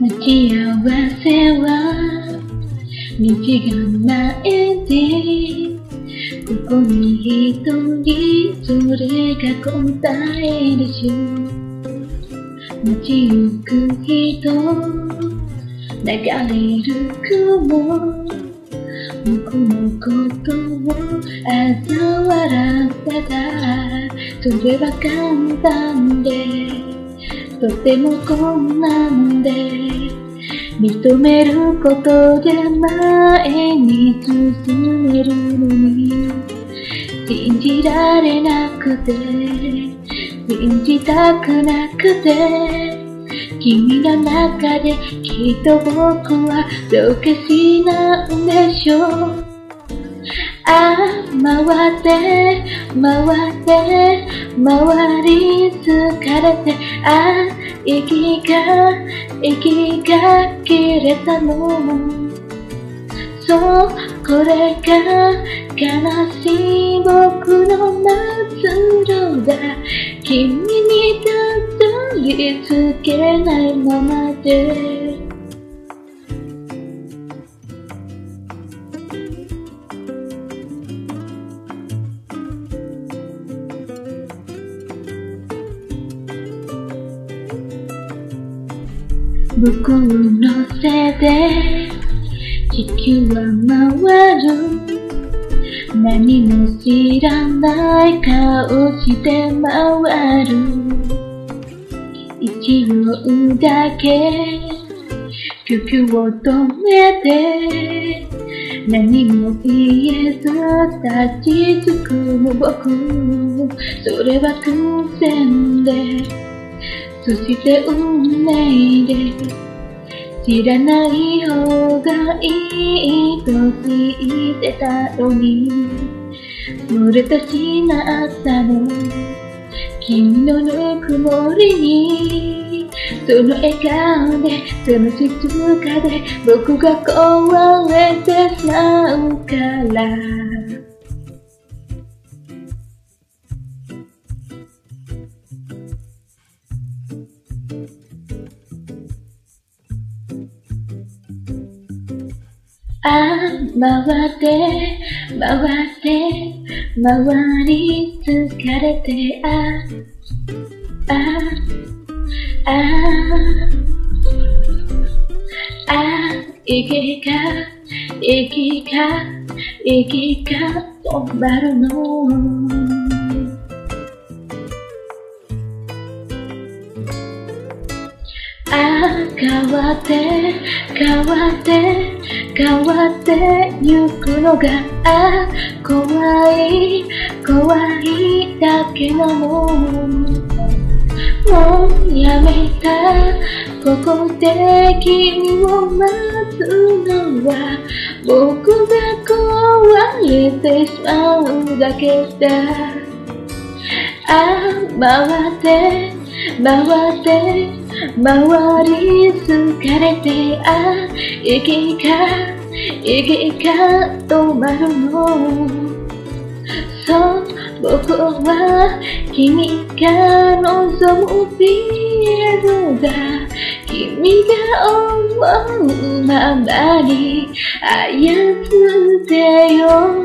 待ち合わせは道がないでここに一人それが答えでしょ街行く人流れる雲僕のことを嘲笑ってたそれは簡単でとても困難で認めることで前に進めるのに信じられなくて信じたくなくて君の中できっと僕はどうかしなんでしょう。あ、回って、回って、回り疲れて、あ、息が、息が切れたの。そう、これが悲しい僕の末路だ。君にたどり着けないままで。僕のせいで地球は回る。何も知らない顔して回る。一秒だけ呼吸を止めて何も言えず立ちつく僕。それは偶然でそして運命で知らない方がいいと聞いてたのに俺たちなったの君のぬくもりにその笑顔でその静かで僕が壊れてしまうから。ああ、回って、回って、回り疲れて、ああ、ああ、ああ、ああ、息が、息が、息が止まるの。あ、変わって、変わって、変わってゆくのが、あ、怖い、怖いだけの。もうやめた、ここで君を待つのは、僕が壊れてしまうだけだ。あ、回って、回って、回り疲れて、ああ、息が、息が止まるの。そう、僕は君が望むビールだ。君が思うままに操ってよ。